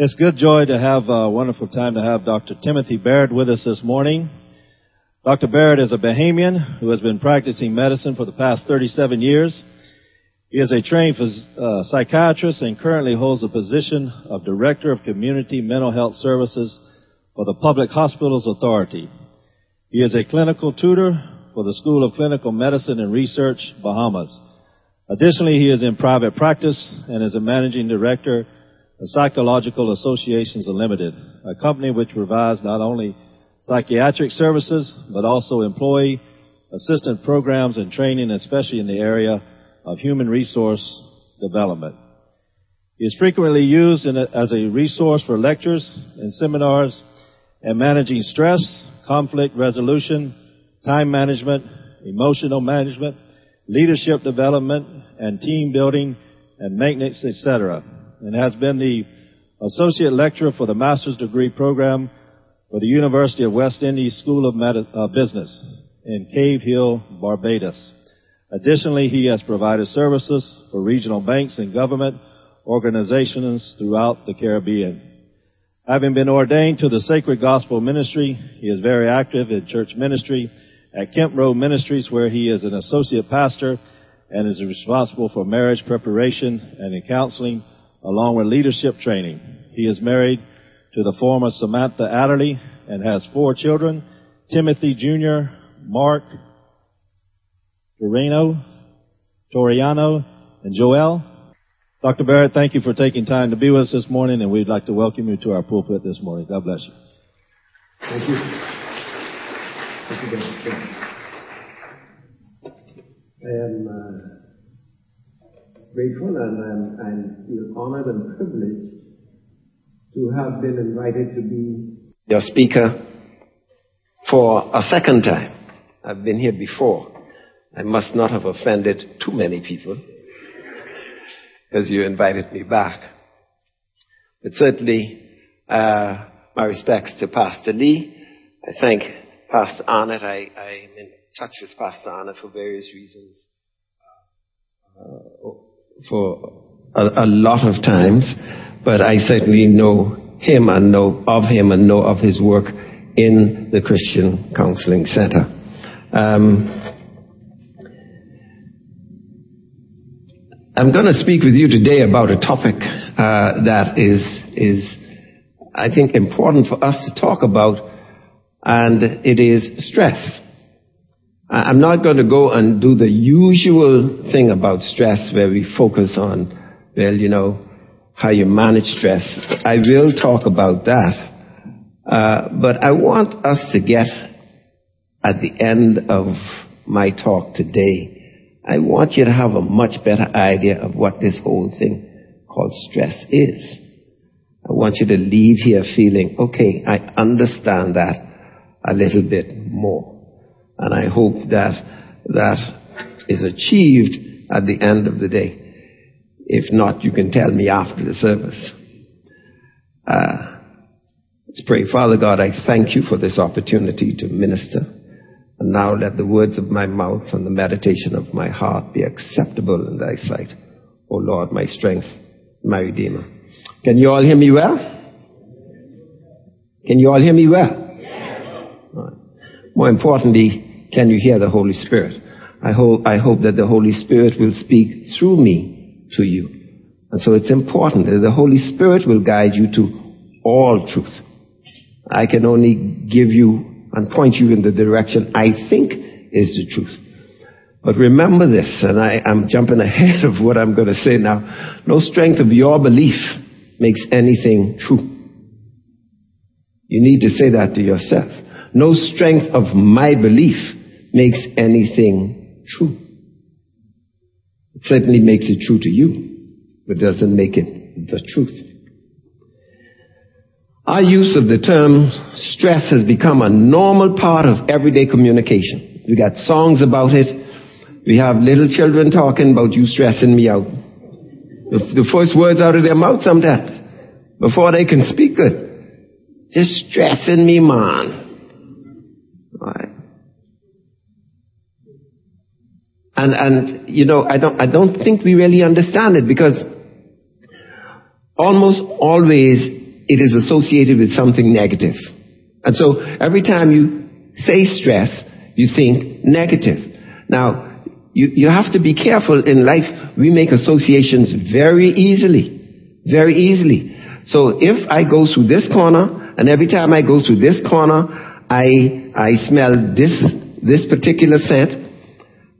It's good joy to have a wonderful time to have Dr. Timothy Barrett with us this morning. Dr. Barrett is a Bahamian who has been practicing medicine for the past 37 years. He is a trained uh, psychiatrist and currently holds the position of Director of Community Mental Health Services for the Public Hospitals Authority. He is a clinical tutor for the School of Clinical Medicine and Research, Bahamas. Additionally, he is in private practice and is a managing director Psychological Associations Limited, a company which provides not only psychiatric services, but also employee assistant programs and training, especially in the area of human resource development. He is frequently used a, as a resource for lectures and seminars and managing stress, conflict resolution, time management, emotional management, leadership development, and team building and maintenance, etc and has been the associate lecturer for the master's degree program for the University of West Indies School of Medi- uh, Business in Cave Hill, Barbados. Additionally, he has provided services for regional banks and government organizations throughout the Caribbean. Having been ordained to the Sacred Gospel Ministry, he is very active in church ministry at Kemp Road Ministries where he is an associate pastor and is responsible for marriage preparation and in counseling along with leadership training. He is married to the former Samantha Adderley and has four children, Timothy Jr., Mark, Torino, Toriano, and Joel. Dr. Barrett, thank you for taking time to be with us this morning, and we'd like to welcome you to our pulpit this morning. God bless you. Thank you. Thank you, I am uh, grateful and I'm feel honored and privileged to have been invited to be your speaker for a second time. I've been here before. I must not have offended too many people because you invited me back. But certainly, uh, my respects to Pastor Lee. I thank Pastor Arnott. I, I'm in touch with Pastor Arnott for various reasons. Uh, for a, a lot of times, but I certainly know him and know of him and know of his work in the Christian Counseling Center. Um, I'm going to speak with you today about a topic uh, that is is I think important for us to talk about, and it is stress. I'm not going to go and do the usual thing about stress where we focus on, well, you know, how you manage stress. I will talk about that. Uh, but I want us to get at the end of my talk today, I want you to have a much better idea of what this whole thing called stress is. I want you to leave here feeling, okay, I understand that a little bit more. And I hope that that is achieved at the end of the day. If not, you can tell me after the service. Uh, let's pray. Father God, I thank you for this opportunity to minister. And now let the words of my mouth and the meditation of my heart be acceptable in thy sight. O Lord, my strength, my Redeemer. Can you all hear me well? Can you all hear me well? More importantly, can you hear the Holy Spirit? I hope, I hope that the Holy Spirit will speak through me to you. And so it's important that the Holy Spirit will guide you to all truth. I can only give you and point you in the direction I think is the truth. But remember this, and I, am jumping ahead of what I'm going to say now. No strength of your belief makes anything true. You need to say that to yourself. No strength of my belief makes anything true. It certainly makes it true to you, but doesn't make it the truth. Our use of the term stress has become a normal part of everyday communication. We got songs about it. We have little children talking about you stressing me out. The first words out of their mouth sometimes, before they can speak it. Just stressing me, man. And, and, you know, I don't, I don't think we really understand it because almost always it is associated with something negative. And so every time you say stress, you think negative. Now, you, you have to be careful in life. We make associations very easily. Very easily. So if I go through this corner, and every time I go through this corner, I, I smell this, this particular scent,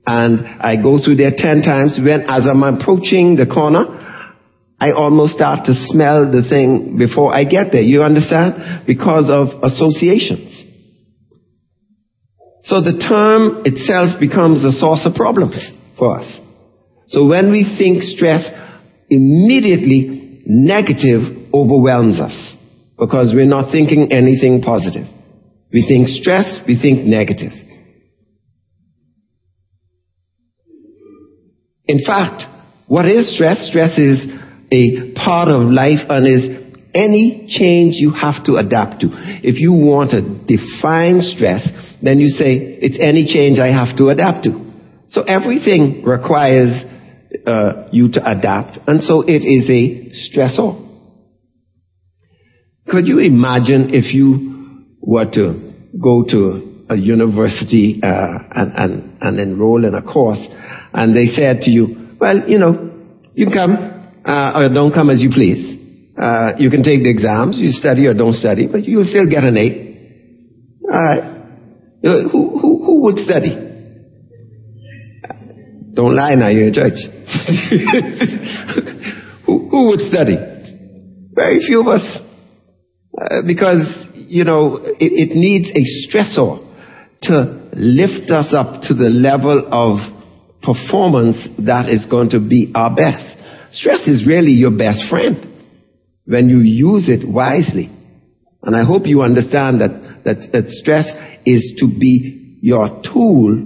and I go through there ten times, when as I'm approaching the corner, I almost start to smell the thing before I get there. You understand? Because of associations. So the term itself becomes a source of problems for us. So when we think stress, immediately negative overwhelms us because we're not thinking anything positive. We think stress, we think negative. In fact, what is stress? Stress is a part of life and is any change you have to adapt to. If you want to define stress, then you say, it's any change I have to adapt to. So everything requires uh, you to adapt, and so it is a stressor. Could you imagine if you were to go to a university uh, and, and, and enroll in a course, and they said to you, well, you know, you come uh, or don't come as you please. Uh, you can take the exams, you study or don't study, but you'll still get an A. Alright. Uh, who, who, who would study? Don't lie now, you're a judge. who, who would study? Very few of us. Uh, because, you know, it, it needs a stressor to lift us up to the level of performance that is going to be our best. Stress is really your best friend when you use it wisely. And I hope you understand that, that, that stress is to be your tool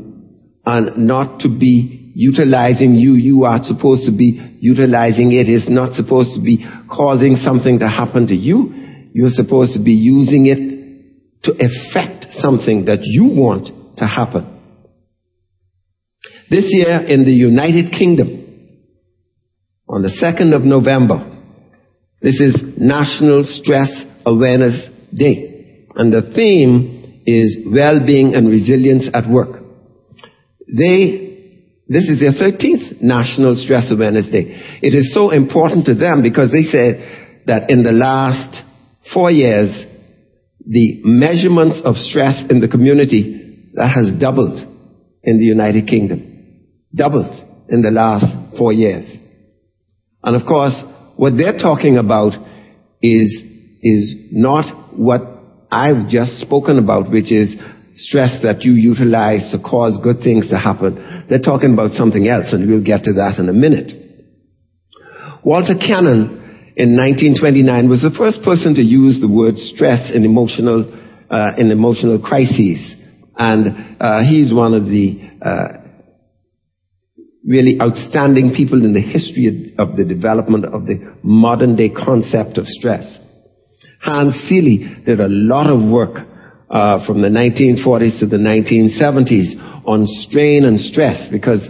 and not to be utilizing you. You are supposed to be utilizing it. It's not supposed to be causing something to happen to you. You're supposed to be using it to effect something that you want to happen. This year in the United Kingdom, on the 2nd of November, this is National Stress Awareness Day. And the theme is well-being and resilience at work. They, this is their 13th National Stress Awareness Day. It is so important to them because they said that in the last four years, the measurements of stress in the community that has doubled in the United Kingdom. Doubled in the last four years. And of course, what they're talking about is, is not what I've just spoken about, which is stress that you utilize to cause good things to happen. They're talking about something else, and we'll get to that in a minute. Walter Cannon in 1929 was the first person to use the word stress in emotional, uh, in emotional crises. And uh, he's one of the uh, really outstanding people in the history of the development of the modern day concept of stress. Hans Selye did a lot of work uh, from the 1940s to the 1970s on strain and stress because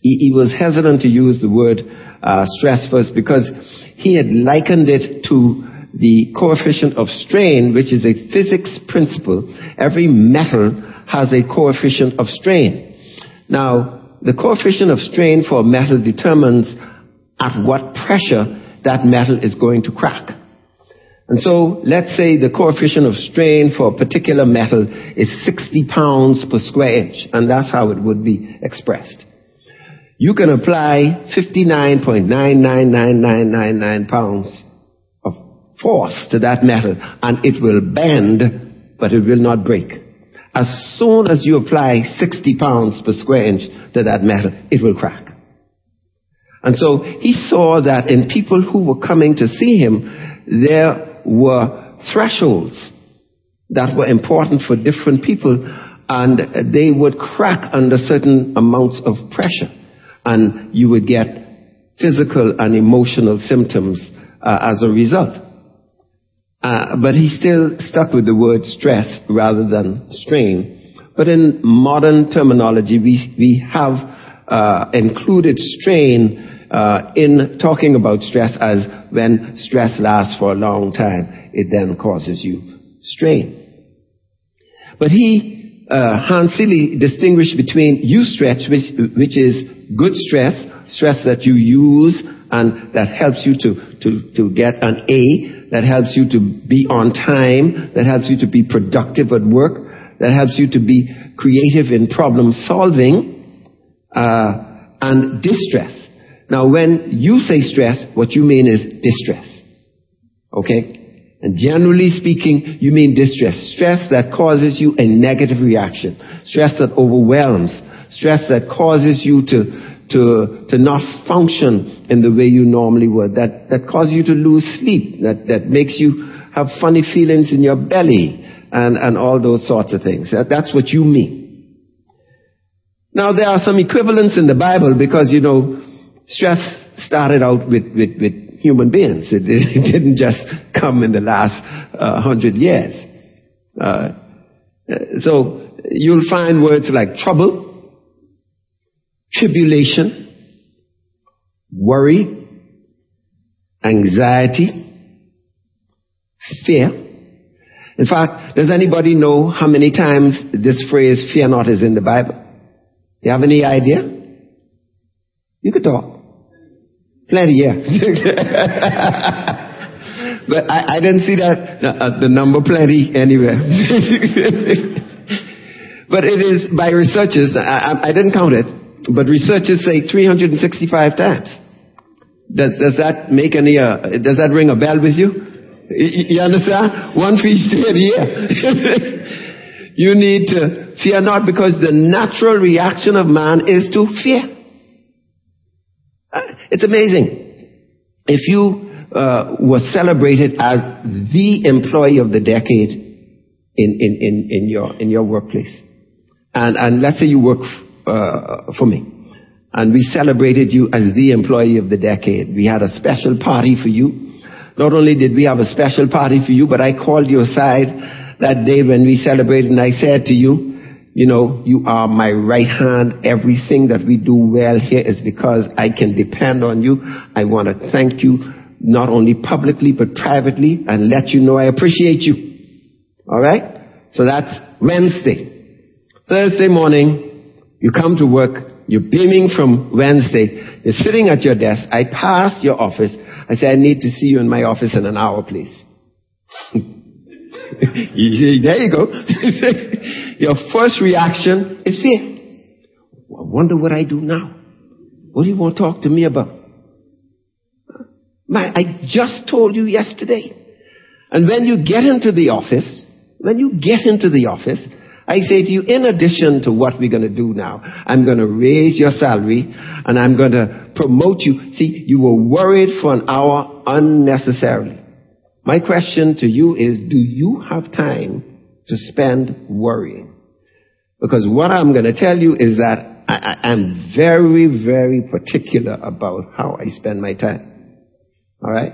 he, he was hesitant to use the word uh, stress first because he had likened it to the coefficient of strain, which is a physics principle. Every metal has a coefficient of strain. Now, the coefficient of strain for a metal determines at what pressure that metal is going to crack. And so let's say the coefficient of strain for a particular metal is 60 pounds per square inch, and that's how it would be expressed. You can apply 59.999999 pounds of force to that metal, and it will bend, but it will not break. As soon as you apply 60 pounds per square inch to that metal, it will crack. And so he saw that in people who were coming to see him, there were thresholds that were important for different people and they would crack under certain amounts of pressure and you would get physical and emotional symptoms uh, as a result. Uh, but he still stuck with the word stress rather than strain. But in modern terminology, we, we have uh, included strain uh, in talking about stress as when stress lasts for a long time, it then causes you strain. But he, uh, Hans Selye distinguished between eustress, which, which is good stress, stress that you use and that helps you to, to, to get an A, that helps you to be on time, that helps you to be productive at work, that helps you to be creative in problem solving, uh, and distress. Now when you say stress, what you mean is distress. Okay? And generally speaking, you mean distress. Stress that causes you a negative reaction. Stress that overwhelms. Stress that causes you to, to, to not function in the way you normally would, that, that causes you to lose sleep, that, that makes you have funny feelings in your belly, and, and all those sorts of things. That, that's what you mean. Now, there are some equivalents in the Bible because, you know, stress started out with, with, with human beings. It, it, didn't just come in the last uh, hundred years. Uh, so you'll find words like trouble, tribulation, worry, anxiety, fear. In fact, does anybody know how many times this phrase fear not is in the Bible? You have any idea? You could talk. Plenty, yeah. but I, I, didn't see that, uh, the number plenty anywhere. but it is by researchers, I, I didn't count it, but researchers say 365 times. Does, does that make any, uh, does that ring a bell with you? You understand? One each day the year. you need to fear not because the natural reaction of man is to fear. Uh, it's amazing. If you uh, were celebrated as the employee of the decade in, in, in, in, your, in your workplace, and, and let's say you work uh, for me. And we celebrated you as the employee of the decade. We had a special party for you. Not only did we have a special party for you, but I called you aside that day when we celebrated and I said to you, you know, you are my right hand. Everything that we do well here is because I can depend on you. I want to thank you not only publicly but privately and let you know I appreciate you. All right? So that's Wednesday. Thursday morning, you come to work, you're beaming from Wednesday, you're sitting at your desk, I pass your office, I say, I need to see you in my office in an hour, please. there you go. your first reaction is fear. I wonder what I do now. What do you want to talk to me about? I just told you yesterday. And when you get into the office, when you get into the office, I say to you, in addition to what we're going to do now, I'm going to raise your salary and I'm going to promote you. See, you were worried for an hour unnecessarily. My question to you is, do you have time to spend worrying? Because what I'm going to tell you is that I, am very, very particular about how I spend my time. All right?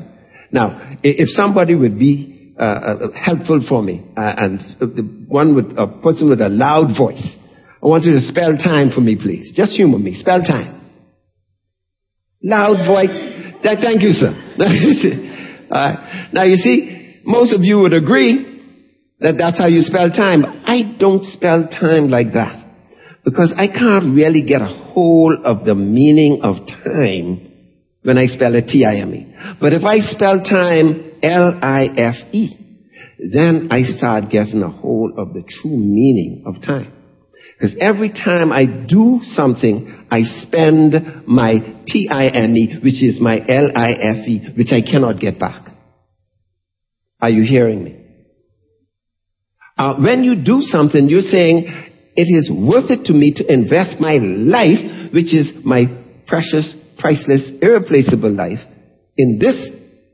Now, if somebody would be helpful for me. Uh, and one with a person with a loud voice. I want you to spell time for me, please. Just humor me. Spell time. Loud voice. Thank you, sir. now you see, most of you would agree that that's how you spell time. I don't spell time like that because I can't really get a hold of the meaning of time when I spell it T-I-M-E. But if I spell time L-I-F-E, then I start getting a hold of the true meaning of time. Because every time I do something, I spend my T-I-M-E, which is my L-I-F-E, which I cannot get back. Are you hearing me? Uh, when you do something, you're saying, it is worth it to me to invest my life, which is my precious, priceless, irreplaceable life, in this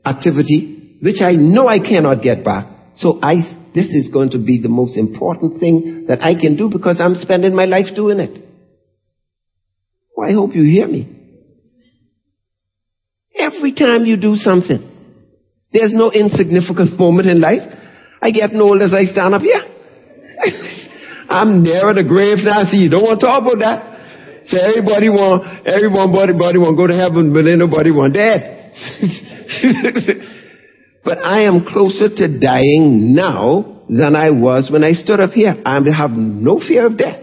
activity which I know I cannot get back. So I, this is going to be the most important thing that I can do because I'm spending my life doing it. Well, I hope you hear me. Every time you do something, there's no insignificant moment in life. I get old as I stand up here. I'm nearer the grave now. See, you don't want to talk about that. So everybody want, everyone, everybody, everybody want go to heaven, but ain't nobody want dead. but I am closer to dying now than I was when I stood up here. I have no fear of death.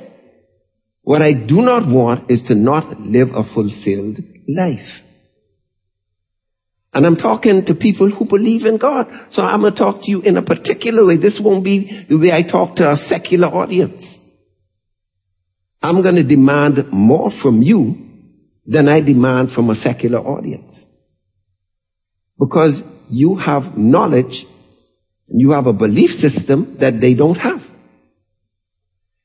What I do not want is to not live a fulfilled life. And I'm talking to people who believe in God. So I'm going to talk to you in a particular way. This won't be the way I talk to a secular audience. I'm going to demand more from you than I demand from a secular audience. Because you have knowledge, and you have a belief system that they don't have.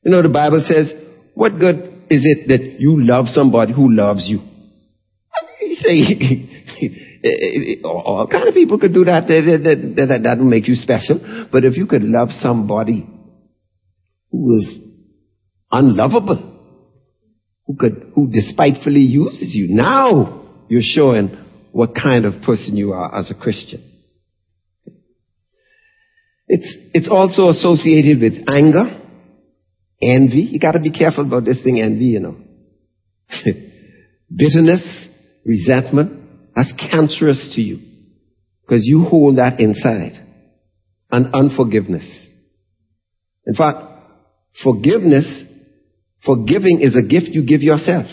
You know, the Bible says, what good is it that you love somebody who loves you? You say, all kind of people could do that. That, that, that, that will make you special. But if you could love somebody who is unlovable, who could, who despitefully uses you. Now you're showing what kind of person you are as a Christian. It's, it's also associated with anger, envy. You gotta be careful about this thing, envy, you know. Bitterness, resentment, that's cancerous to you. Because you hold that inside. And unforgiveness. In fact, forgiveness Forgiving is a gift you give yourself.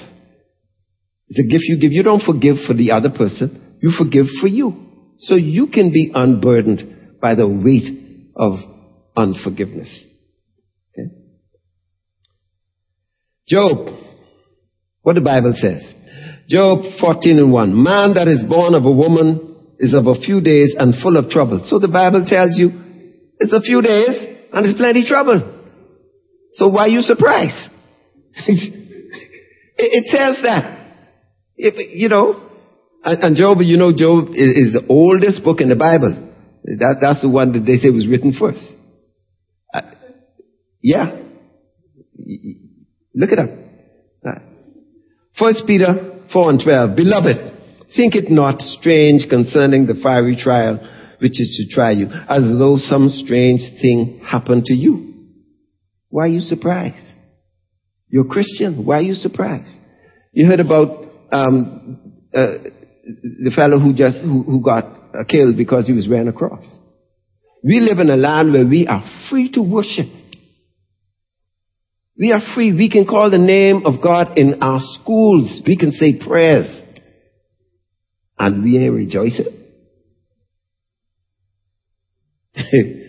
It's a gift you give. You don't forgive for the other person. You forgive for you. So you can be unburdened by the weight of unforgiveness. Okay? Job, what the Bible says. Job 14 and 1. Man that is born of a woman is of a few days and full of trouble. So the Bible tells you it's a few days and it's plenty trouble. So why are you surprised? it says that. If, you know, and, Job, you know, Job is, the oldest book in the Bible. That, that's the one that they say was written first. Uh, yeah. Look it up. Uh, First Peter 4 and 12. Beloved, think it not strange concerning the fiery trial which is to try you, as though some strange thing happened to you. Why are you surprised? You're Christian. Why are you surprised? You heard about the fellow who just who, who got uh, killed because he was wearing a cross. We live in a land where we are free to worship. We are free. We can call the name of God in our schools. We can say prayers. And we ain't rejoicing.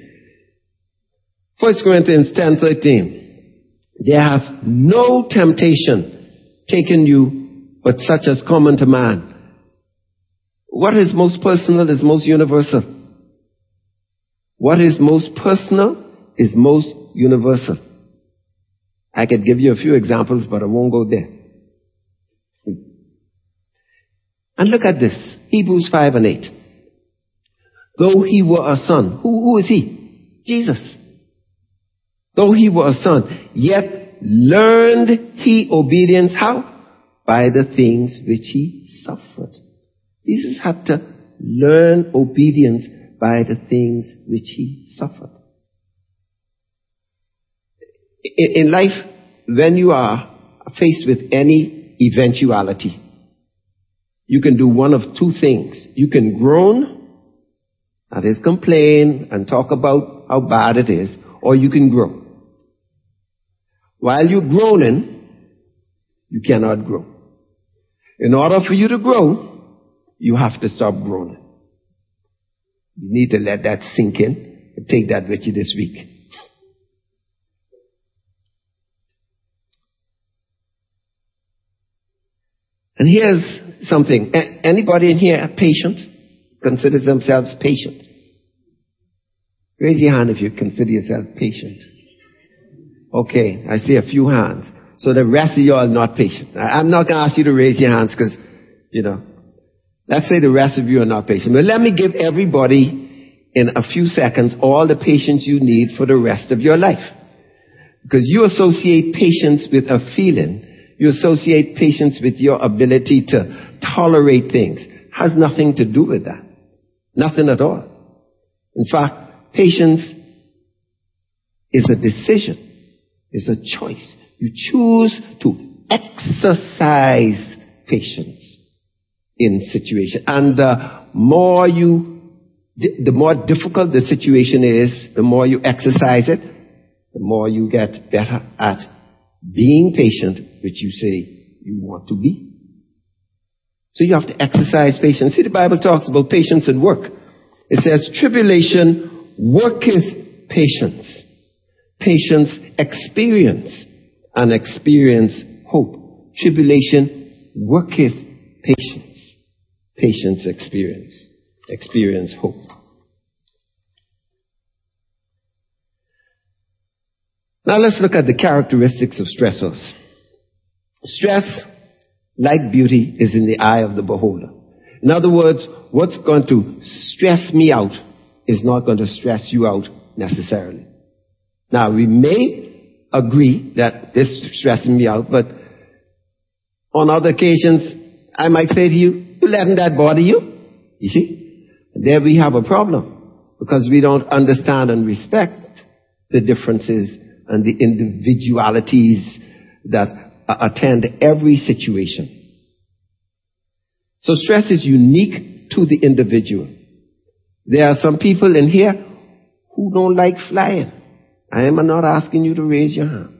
First Corinthians ten thirteen. There hath no temptation taken you but such as common to man. What is most personal is most universal. What is most personal is most universal. I could give you a few examples, but I won't go there. And look at this. Hebrews 5 and 8. Though he were a son, who, who is he? Jesus. Though he were a son, yet learned he obedience how? By the things which he suffered. Jesus had to learn obedience by the things which he suffered. In life, when you are faced with any eventuality, you can do one of two things. You can groan, that is complain and talk about how bad it is, or you can grow. While you're groaning, you cannot grow. In order for you to grow, you have to stop groaning. You need to let that sink in and take that with you this week. And here's something. Anybody in here patient? Considers themselves patient? Raise your hand if you consider yourself patient. Okay, I see a few hands. So the rest of you are not patient. I'm not going to ask you to raise your hands because, you know, let's say the rest of you are not patient. But let me give everybody in a few seconds all the patience you need for the rest of your life. Because you associate patience with a feeling. You associate patience with your ability to tolerate things. Has nothing to do with that. Nothing at all. In fact, patience is a decision. It's a choice. You choose to exercise patience in situation. And the more you, the more difficult the situation is, the more you exercise it, the more you get better at being patient, which you say you want to be. So you have to exercise patience. See, the Bible talks about patience and work. It says, tribulation worketh patience. Patience experience, and experience hope. Tribulation worketh patience. Patience experience. Experience hope. Now let's look at the characteristics of stressors. Stress, like beauty, is in the eye of the beholder. In other words, what's going to stress me out is not going to stress you out necessarily. Now, we may agree that this is stressing me out, but on other occasions, I might say to you, you letting that bother you? You see? There we have a problem because we don't understand and respect the differences and the individualities that attend every situation. So stress is unique to the individual. There are some people in here who don't like flying. I am not asking you to raise your hand.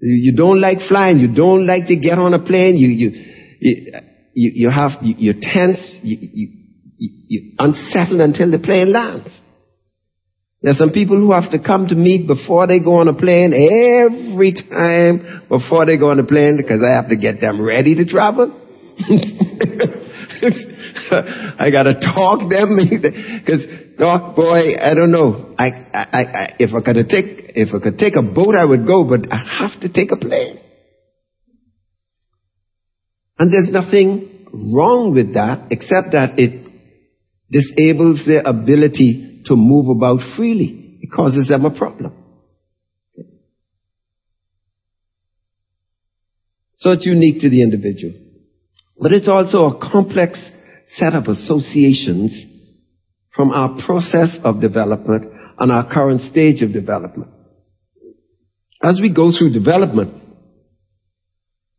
You don't like flying. You don't like to get on a plane. You, you, you, you have, you, are tense. You, you, you're unsettled until the plane lands. There's some people who have to come to me before they go on a plane every time before they go on a plane because I have to get them ready to travel. I gotta talk them because, oh boy, I don't know. I, I, I, if I could take, if I could take a boat, I would go, but I have to take a plane. And there's nothing wrong with that except that it disables their ability to move about freely. It causes them a problem. So it's unique to the individual. But it's also a complex set of associations from our process of development and our current stage of development. As we go through development,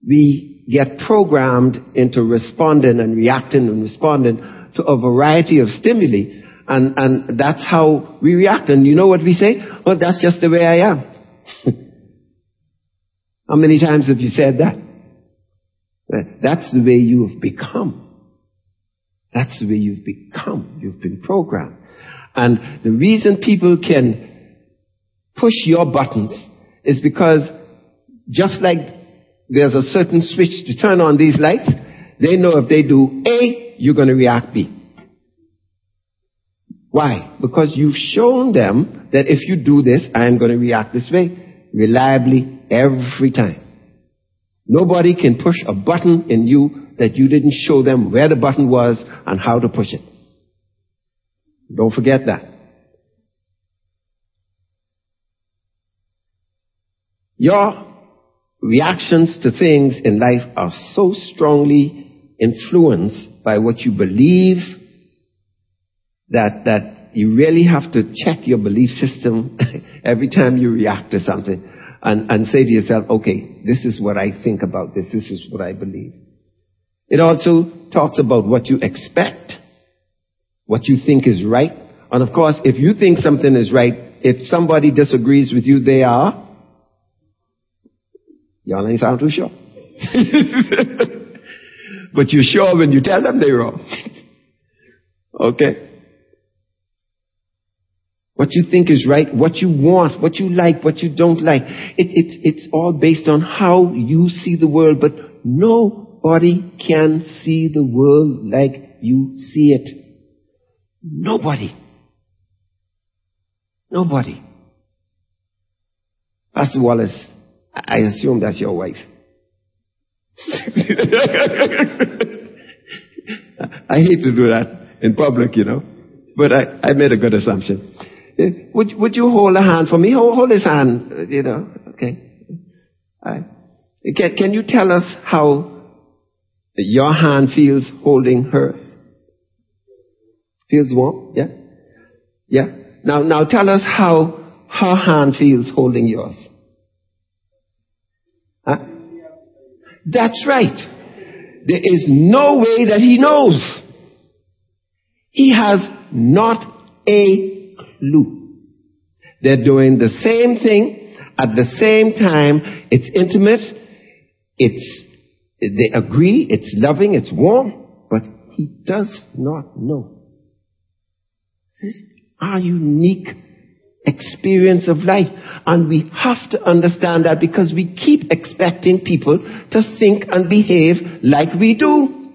we get programmed into responding and reacting and responding to a variety of stimuli. And, and that's how we react. And you know what we say? Well, that's just the way I am. how many times have you said that? That's the way you have become. That's the way you've become. You've been programmed. And the reason people can push your buttons is because just like there's a certain switch to turn on these lights, they know if they do A, you're going to react B. Why? Because you've shown them that if you do this, I am going to react this way reliably every time. Nobody can push a button in you that you didn't show them where the button was and how to push it. Don't forget that. Your reactions to things in life are so strongly influenced by what you believe that, that you really have to check your belief system every time you react to something and, and say to yourself, okay, this is what I think about this, this is what I believe. It also talks about what you expect, what you think is right. And of course, if you think something is right, if somebody disagrees with you, they are. Y'all ain't sound too sure. but you're sure when you tell them they're wrong. okay? What you think is right, what you want, what you like, what you don't like. It, it, it's all based on how you see the world, but nobody can see the world like you see it. Nobody. Nobody. Pastor Wallace, I assume that's your wife. I hate to do that in public, you know, but I, I made a good assumption. Eh, would, would you hold a hand for me? Hold, hold his hand, you know, okay. Right. Can, can you tell us how your hand feels holding hers? Feels warm? Yeah? Yeah? Now, now tell us how her hand feels holding yours. Huh? That's right. There is no way that he knows. He has not a clue. They're doing the same thing at the same time. It's intimate. It's, they agree. It's loving. It's warm. But he does not know. This is our unique experience of life. And we have to understand that because we keep expecting people to think and behave like we do.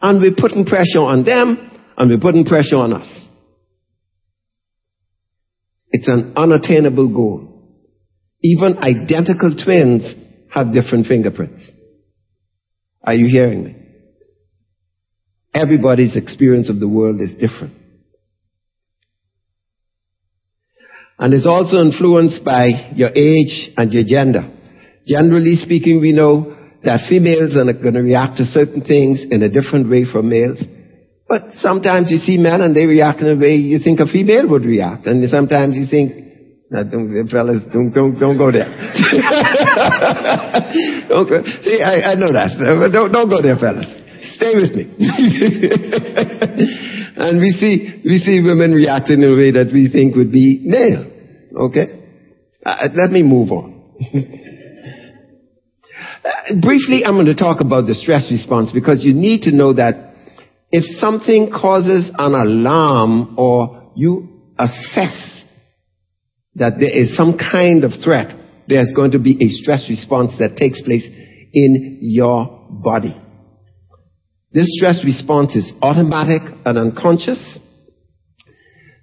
And we're putting pressure on them and we're putting pressure on us. It's an unattainable goal. Even identical twins have different fingerprints. Are you hearing me? Everybody's experience of the world is different. and is also influenced by your age and your gender. Generally speaking, we know that females are going to react to certain things in a different way from males. But sometimes you see men and they react in a way you think a female would react. And sometimes you think, no, don't, fellas, don't, don't, don't go there. don't go. See, I, I know that. Don't, don't go there, fellas. Stay with me. and we see, we see women react in a way that we think would be male. Okay? Uh, let me move on. uh, briefly, I'm going to talk about the stress response because you need to know that if something causes an alarm or you assess that there is some kind of threat, there's going to be a stress response that takes place in your body. This stress response is automatic and unconscious.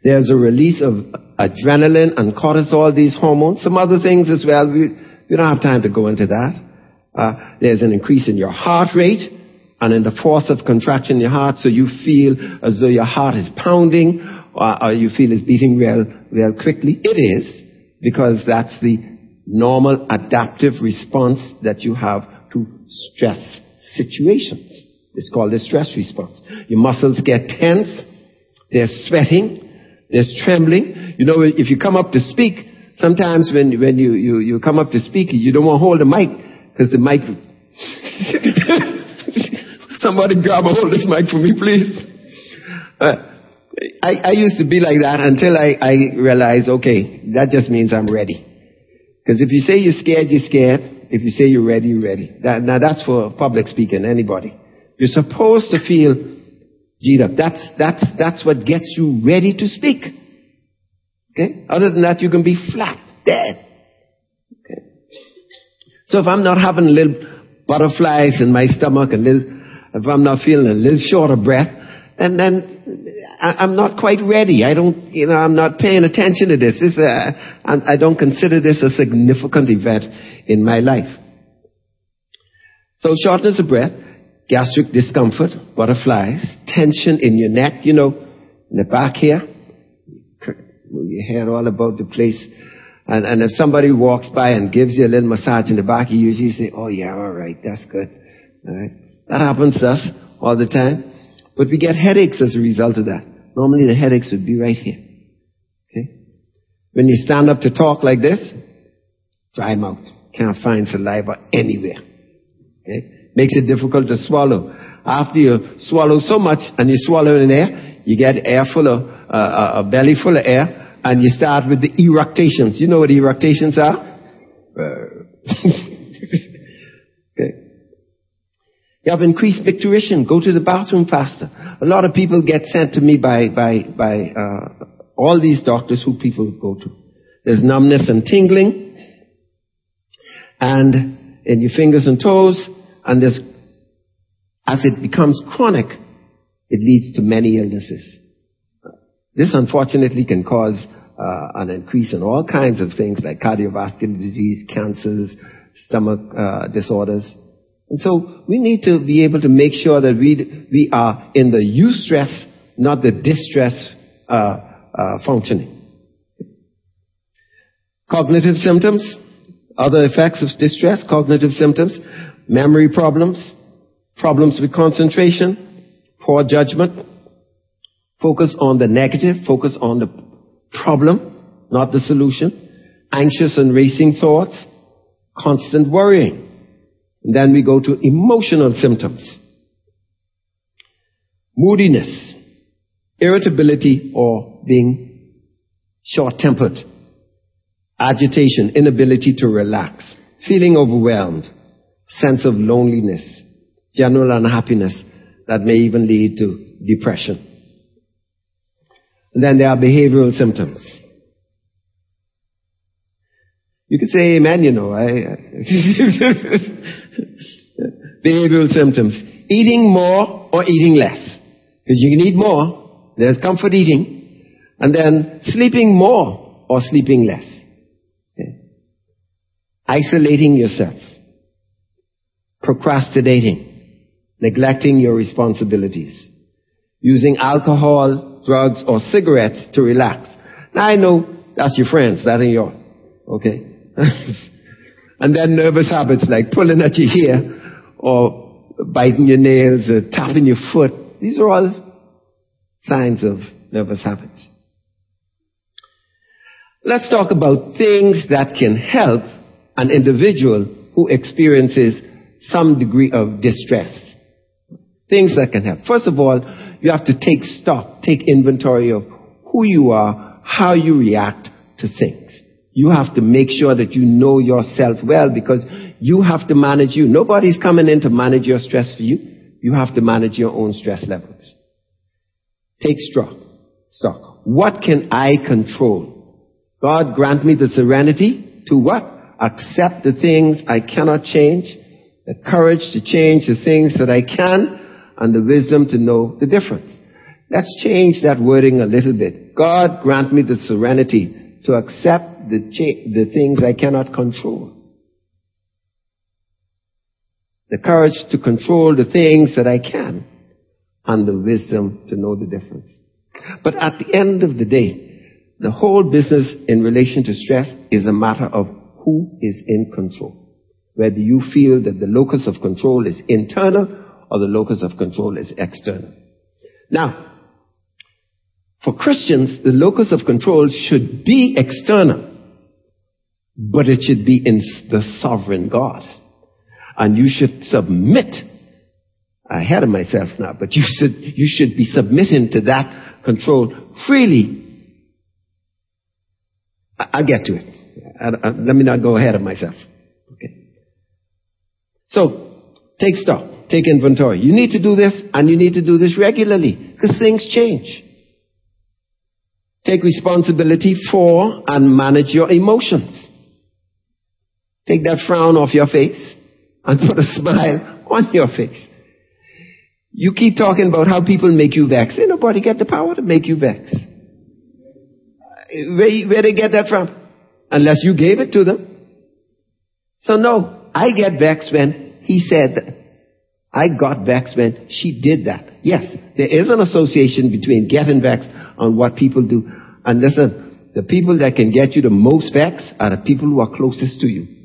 There's a release of adrenaline and cortisol, these hormones, some other things as well. We, we don't have time to go into that. Uh, there's an increase in your heart rate and in the force of contraction in your heart, so you feel as though your heart is pounding or, you feel it's beating real, real quickly. It is because that's the normal adaptive response that you have to stress situations. It's called the stress response. Your muscles get tense. There's sweating. There's trembling. You know, if you come up to speak, sometimes when, when you, you, you come up to speak, you don't want to hold the mic because the mic. Somebody grab a hold of this mic for me, please. Uh, I, I used to be like that until I, I realized, okay, that just means I'm ready. Because if you say you're scared, you're scared. If you say you're ready, you're ready. That, now that's for public speaking, anybody. You're supposed to feel G'd up. That's, that's, that's what gets you ready to speak. Okay? Other than that, you can be flat, dead. Okay? So if I'm not having little butterflies in my stomach, and little, if I'm not feeling a little short of breath, and then, then I'm not quite ready. I don't, you know, I'm not paying attention to this. this uh, I don't consider this a significant event in my life. So shortness of breath, gastric discomfort, butterflies, tension in your neck, you know, in the back here. Move your hair all about the place. And, and if somebody walks by and gives you a little massage in the back, you usually say, oh yeah, alright, that's good. Alright. That happens to us all the time. But we get headaches as a result of that. Normally the headaches would be right here. Okay? When you stand up to talk like this, dry mouth. Can't find saliva anywhere. Okay? makes it difficult to swallow. After you swallow so much and you swallow in air, you get air full of, uh, a belly full of air, and you start with the eructations. You know what eructations are? okay. You have increased micturition. Go to the bathroom faster. A lot of people get sent to me by, by, by uh, all these doctors who people go to. There's numbness and tingling, and in your fingers and toes, and this, as it becomes chronic, it leads to many illnesses. This unfortunately can cause uh, an increase in all kinds of things like cardiovascular disease, cancers, stomach uh, disorders. And so we need to be able to make sure that we, we are in the eustress, not the distress uh, uh functioning. Cognitive symptoms, other effects of distress, cognitive symptoms memory problems, problems with concentration, poor judgment. Focus on the negative, focus on the problem, not the solution. Anxious and racing thoughts, constant worrying. And then we go to emotional symptoms. Moodiness, irritability or being short-tempered, agitation, inability to relax, feeling overwhelmed, sense of loneliness, general unhappiness that may even lead to depression. And then there are behavioral symptoms. You could say amen, you know. I, behavioral symptoms. Eating more or eating less. Because you can eat more. There's comfort eating. And then sleeping more or sleeping less. Okay. Isolating yourself. Procrastinating. Neglecting your responsibilities. Using alcohol, drugs, or cigarettes to relax. Now I know that's your friends, that ain't your, okay? and then nervous habits like pulling at your hair or biting your nails or tapping your foot. These are all signs of nervous habits. Let's talk about things that can help an individual who experiences some degree of distress. Things that can help. First of all, you have to take stock, take inventory of who you are, how you react to things. You have to make sure that you know yourself well because you have to manage you. Nobody's coming in to manage your stress for you. You have to manage your own stress levels. Take stock. Stock. What can I control? God grant me the serenity to what? Accept the things I cannot change, the courage to change the things that I can, and the wisdom to know the difference. Let's change that wording a little bit. God grant me the serenity to accept the, the things I cannot control. The courage to control the things that I can and the wisdom to know the difference. But at the end of the day, the whole business in relation to stress is a matter of who is in control. Whether you feel that the locus of control is internal or the locus of control is external. Now, for Christians, the locus of control should be external but it should be in the sovereign God. And you should submit. Ahead of myself now, but you should, you should be submitting to that control freely. I, will get to it. I, I, let me not go ahead of myself. Okay. So, take stock. Take inventory. You need to do this and you need to do this regularly because things change. Take responsibility for and manage your emotions. Take that frown off your face and put a smile on your face. You keep talking about how people make you vex. Ain't nobody get the power to make you vex. Where, where they get that from? Unless you gave it to them. So no, I get vexed when he said. I got vexed when she did that. Yes, there is an association between getting vexed and what people do. And listen, the people that can get you the most vexed are the people who are closest to you.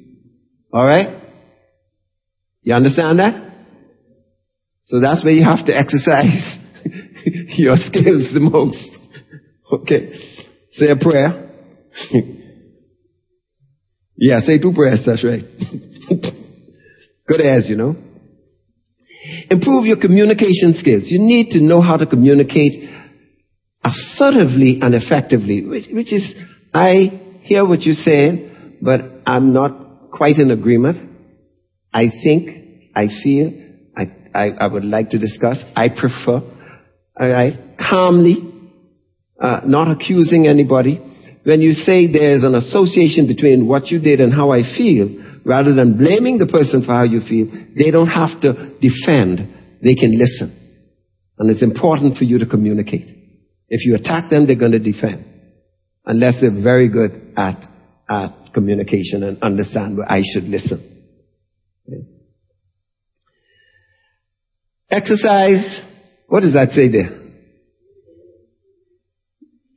Alright? You understand that? So that's where you have to exercise your skills the most. Okay. Say a prayer. yeah, say two prayers, that's right. Good as, you know. Improve your communication skills. You need to know how to communicate assertively and effectively, which, which is, I hear what you're saying, but I'm not quite in agreement. I think, I feel, I, I, I would like to discuss, I prefer, alright, calmly, uh, not accusing anybody. When you say there's an association between what you did and how I feel, rather than blaming the person for how you feel, they don't have to defend, they can listen. And it's important for you to communicate. If you attack them, they're going to defend. Unless they're very good at, at communication and understand where I should listen. Exercise, what does that say there?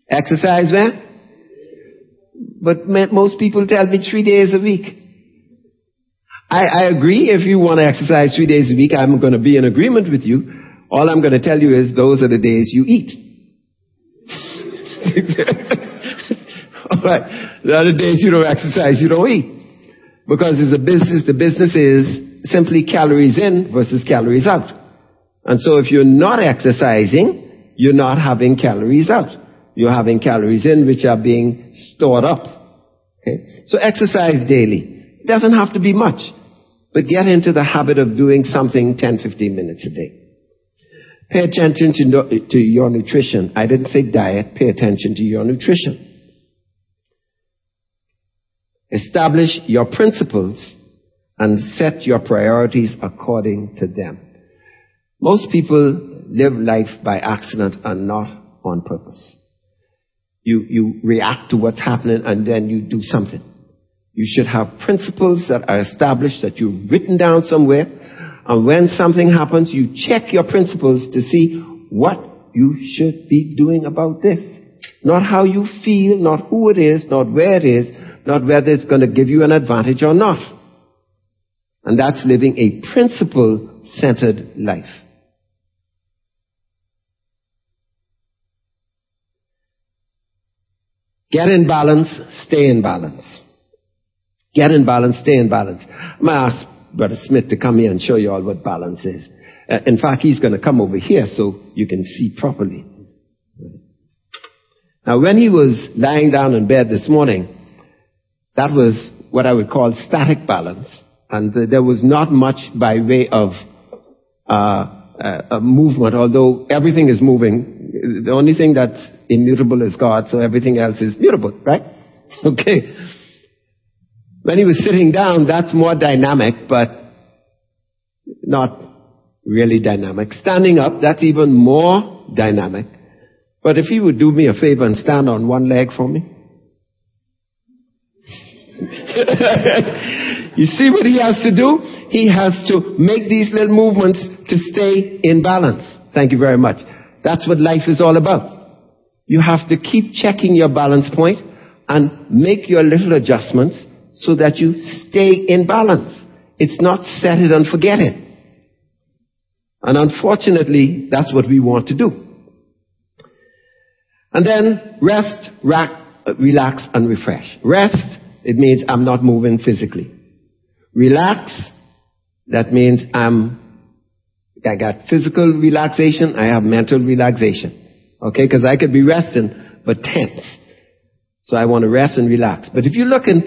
Exercise man? But most people tell me three days a week. I, I agree if you want to exercise three days a week, I'm going to be in agreement with you. All I'm going to tell you is those are the days you eat. All right. The other days you don't exercise, you don't eat. Because it's a business, the business is simply calories in versus calories out. And so if you're not exercising, you're not having calories out. You're having calories in which are being stored up. Okay? So exercise daily. It doesn't have to be much, but get into the habit of doing something 10, 15 minutes a day. Pay attention to, to your nutrition. I didn't say diet. Pay attention to your nutrition. Establish your principles and set your priorities according to them. Most people live life by accident and not on purpose. You, you react to what's happening and then you do something. You should have principles that are established that you've written down somewhere. And when something happens, you check your principles to see what you should be doing about this. Not how you feel, not who it is, not where it is, not whether it's going to give you an advantage or not. And that's living a principle centered life. Get in balance, stay in balance. Get in balance, stay in balance. I'm going to ask Brother Smith to come here and show you all what balance is. Uh, in fact, he's going to come over here so you can see properly. Now, when he was lying down in bed this morning, that was what I would call static balance. And uh, there was not much by way of uh, uh, movement, although everything is moving. The only thing that's immutable is God, so everything else is mutable, right? Okay. When he was sitting down, that's more dynamic, but not really dynamic. Standing up, that's even more dynamic. But if he would do me a favor and stand on one leg for me. you see what he has to do? He has to make these little movements to stay in balance. Thank you very much. That's what life is all about. You have to keep checking your balance point and make your little adjustments so that you stay in balance. It's not set it and forget it. And unfortunately, that's what we want to do. And then rest, rack, relax, and refresh. Rest, it means I'm not moving physically. Relax, that means I'm, I got physical relaxation, I have mental relaxation. Okay, because I could be resting, but tense. So I want to rest and relax. But if you look in,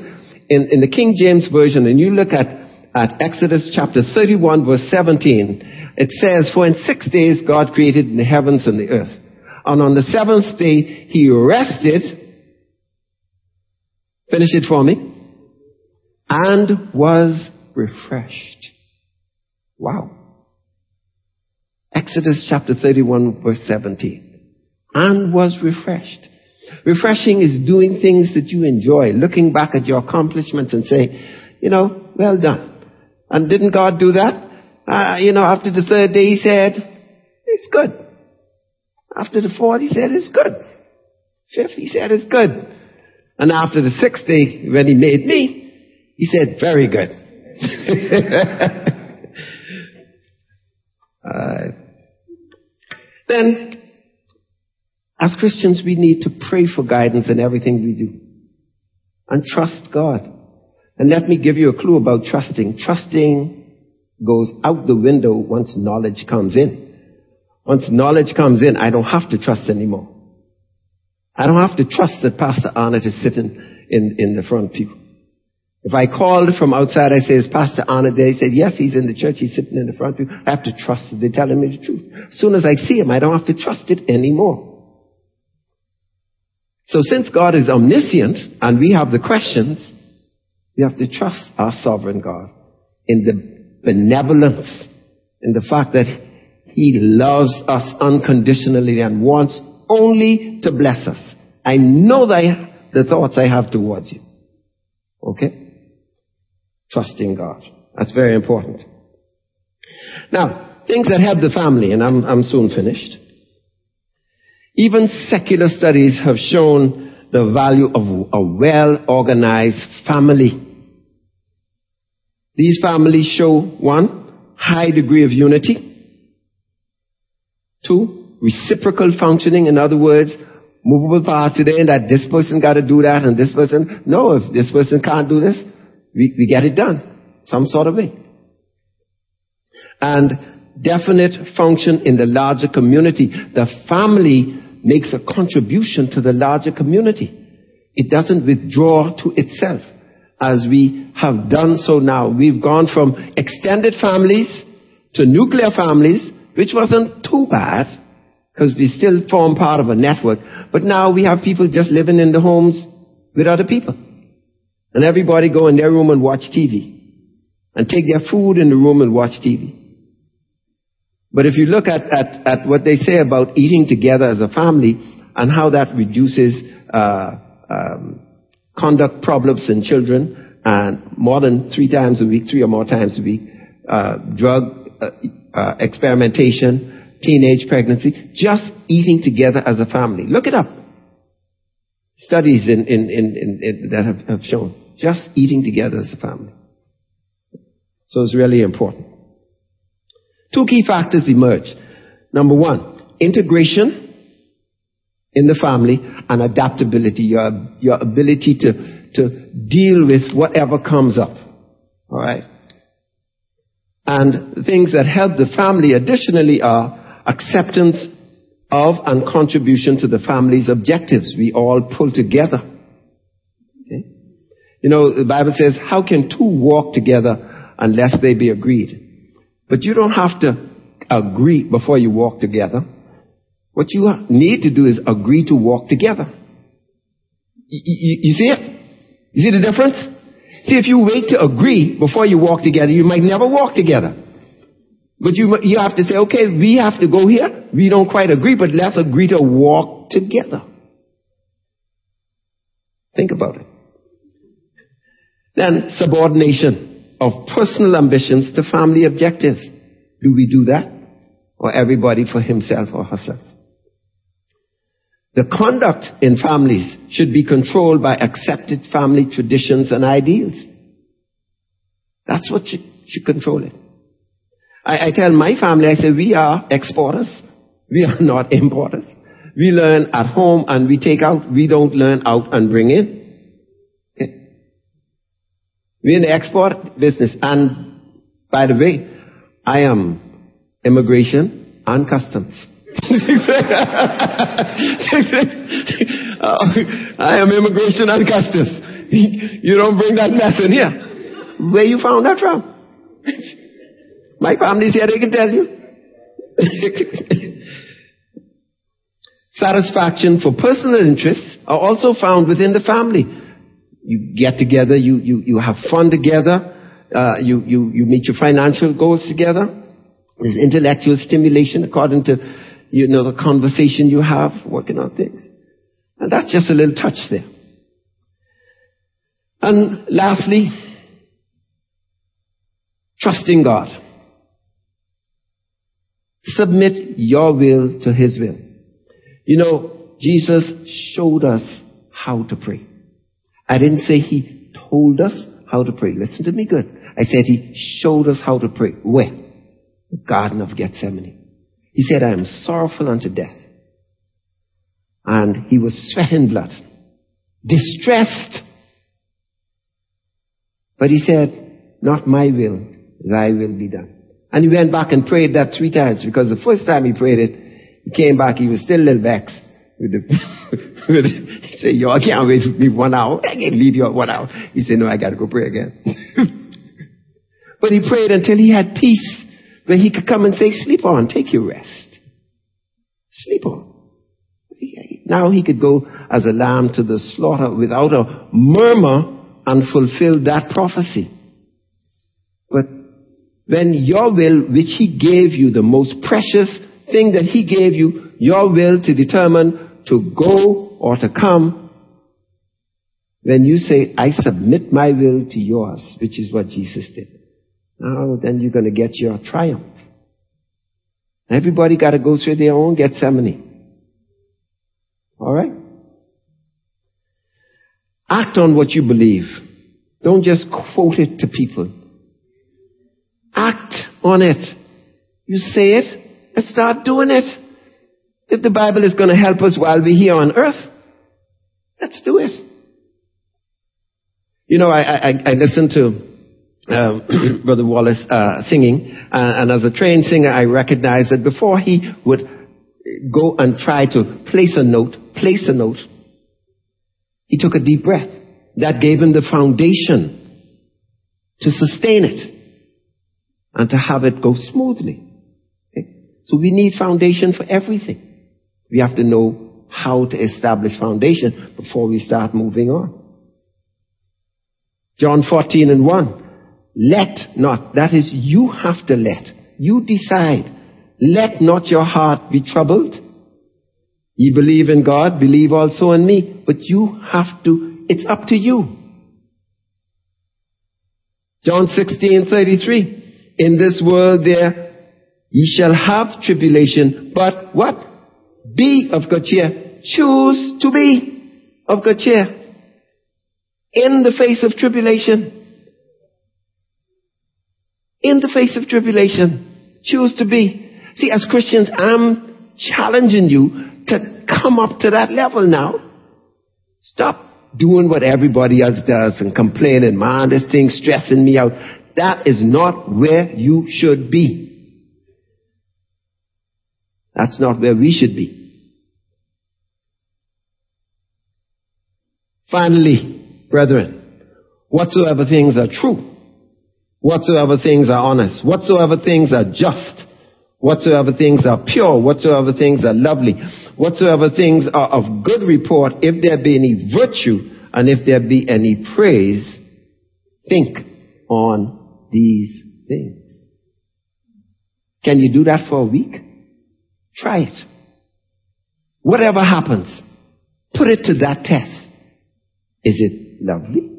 in, in the King James Version and you look at, at Exodus chapter 31 verse 17, it says, For in six days God created the heavens and the earth. And on the seventh day he rested. Finish it for me. And was refreshed. Wow. Exodus chapter 31 verse 17 and was refreshed. Refreshing is doing things that you enjoy, looking back at your accomplishments and saying, you know, well done. And didn't God do that? Uh, you know, after the third day he said, it's good. After the fourth he said, it's good. Fifth he said, it's good. And after the sixth day, when he made me, he said, very good. uh, then as Christians, we need to pray for guidance in everything we do and trust God. And let me give you a clue about trusting. Trusting goes out the window once knowledge comes in. Once knowledge comes in, I don't have to trust anymore. I don't have to trust that Pastor Arnott is sitting in, in the front pew. If I called from outside, I say, is Pastor Arnott there? He said, yes, he's in the church. He's sitting in the front pew. I have to trust that they're telling me the truth. As soon as I see him, I don't have to trust it anymore. So since God is omniscient and we have the questions, we have to trust our sovereign God in the benevolence, in the fact that He loves us unconditionally and wants only to bless us. I know that the thoughts I have towards you. Okay? Trusting God. That's very important. Now, things that help the family, and I'm, I'm soon finished. Even secular studies have shown the value of a well-organized family. These families show one, high degree of unity. Two, reciprocal functioning. In other words, movable parts today and that this person got to do that and this person, no, if this person can't do this, we, we get it done some sort of way. and definite function in the larger community. The family makes a contribution to the larger community. It doesn't withdraw to itself as we have done so now. We've gone from extended families to nuclear families, which wasn't too bad because we still form part of a network. But now we have people just living in the homes with other people. And everybody go in their room and watch TV. And take their food in the room and watch TV. But if you look at, at, at what they say about eating together as a family and how that reduces uh, um, conduct problems in children and more than three times a week, three or more times a week, uh, drug uh, uh experimentation, teenage pregnancy, just eating together as a family. Look it up. Studies in, in, in, that have, have shown just eating together as a family. So it's really important. Two key factors emerge. Number one, integration in the family and adaptability, your, your ability to, to deal with whatever comes up. Alright? And things that help the family additionally are acceptance of and contribution to the family's objectives. We all pull together. Okay? You know, the Bible says, how can two walk together unless they be agreed? But you don't have to agree before you walk together. What you need to do is agree to walk together. You, you, you see it? You see the difference? See, if you wait to agree before you walk together, you might never walk together. But you, you have to say, okay, we have to go here. We don't quite agree, but let's agree to walk together. Think about it. Then subordination of personal ambitions to family objectives. Do we do that? Or everybody for himself or herself? The conduct in families should be controlled by accepted family traditions and ideals. That's what should, should control it. I, I tell my family, I say, we are exporters. We are not importers. We learn at home and we take out. We don't learn out and bring in. We're in the export business. And by the way, I am immigration and customs. I am immigration and customs. You don't bring that mess in here. Where you found that from? My family's here, they can tell you. Satisfaction for personal interests are also found within the family you get together, you, you, you have fun together, uh, you, you, you meet your financial goals together. There's intellectual stimulation according to, you know, the conversation you have, working on things. And that's just a little touch there. And lastly, trusting God. Submit your will to His will. You know, Jesus showed us how to pray. I didn't say he told us how to pray. Listen to me good. I said he showed us how to pray. Where? The Garden of Gethsemane. He said, I am sorrowful unto death. And he was sweating blood. Distressed. But he said, not my will, thy will be done. And he went back and prayed that three times because the first time he prayed it, he came back, he was still a little vexed with the he said, yo, I can't wait for me one hour. I can't leave you one hour. He said, no, I got to go pray again. but he prayed until he had peace where he could come and say, sleep on, take your rest. Sleep on. Now he could go as a lamb to the slaughter without a murmur and fulfill that prophecy. When your will, which he gave you, the most precious thing that he gave you, your will to determine to go or to come, when you say, I submit my will to yours, which is what Jesus did, now then you're going to get your triumph. Everybody got to go through their own Gethsemane. All right? Act on what you believe. Don't just quote it to people. Act on it. You say it and start doing it. If the Bible is going to help us while we're here on earth, Let's do it. You know, I, I, I listened to um, Brother Wallace uh, singing, and, and as a trained singer, I recognized that before he would go and try to place a note, place a note, he took a deep breath. That gave him the foundation to sustain it and to have it go smoothly. Okay? So we need foundation for everything. We have to know how to establish foundation before we start moving on. John 14 and 1. Let not, that is, you have to let. You decide. Let not your heart be troubled. Ye believe in God, believe also in me. But you have to, it's up to you. John 16, 33. In this world there ye shall have tribulation, but what? Be of good cheer. Choose to be of good cheer. In the face of tribulation. In the face of tribulation. Choose to be. See, as Christians, I'm challenging you to come up to that level now. Stop doing what everybody else does and complaining, man, this thing's stressing me out. That is not where you should be. That's not where we should be. Finally, brethren, whatsoever things are true, whatsoever things are honest, whatsoever things are just, whatsoever things are pure, whatsoever things are lovely, whatsoever things are of good report, if there be any virtue, and if there be any praise, think on these things. Can you do that for a week? Try it. Whatever happens, put it to that test. Is it lovely?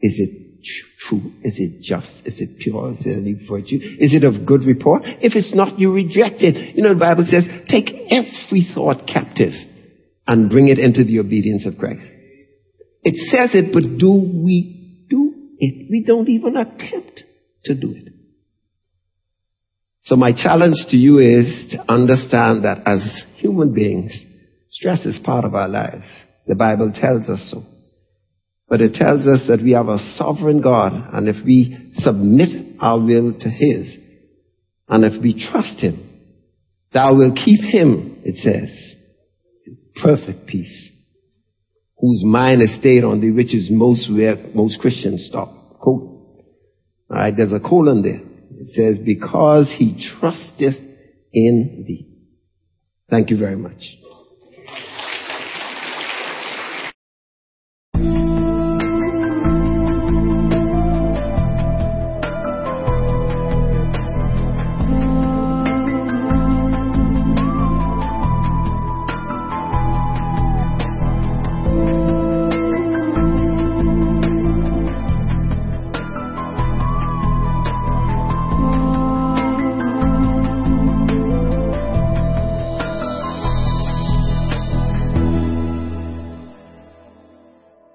Is it true? Is it just? Is it pure? Is it any virtue? Is it of good report? If it's not, you reject it. You know, the Bible says, take every thought captive and bring it into the obedience of Christ. It says it, but do we do it? We don't even attempt to do it. So my challenge to you is to understand that as human beings, stress is part of our lives. The Bible tells us so. But it tells us that we have a sovereign God, and if we submit our will to His, and if we trust Him, thou will keep Him, it says, in perfect peace, whose mind is stayed on thee, which is most where most Christians stop. Quote. Alright, there's a colon there. It says, because he trusteth in thee. Thank you very much.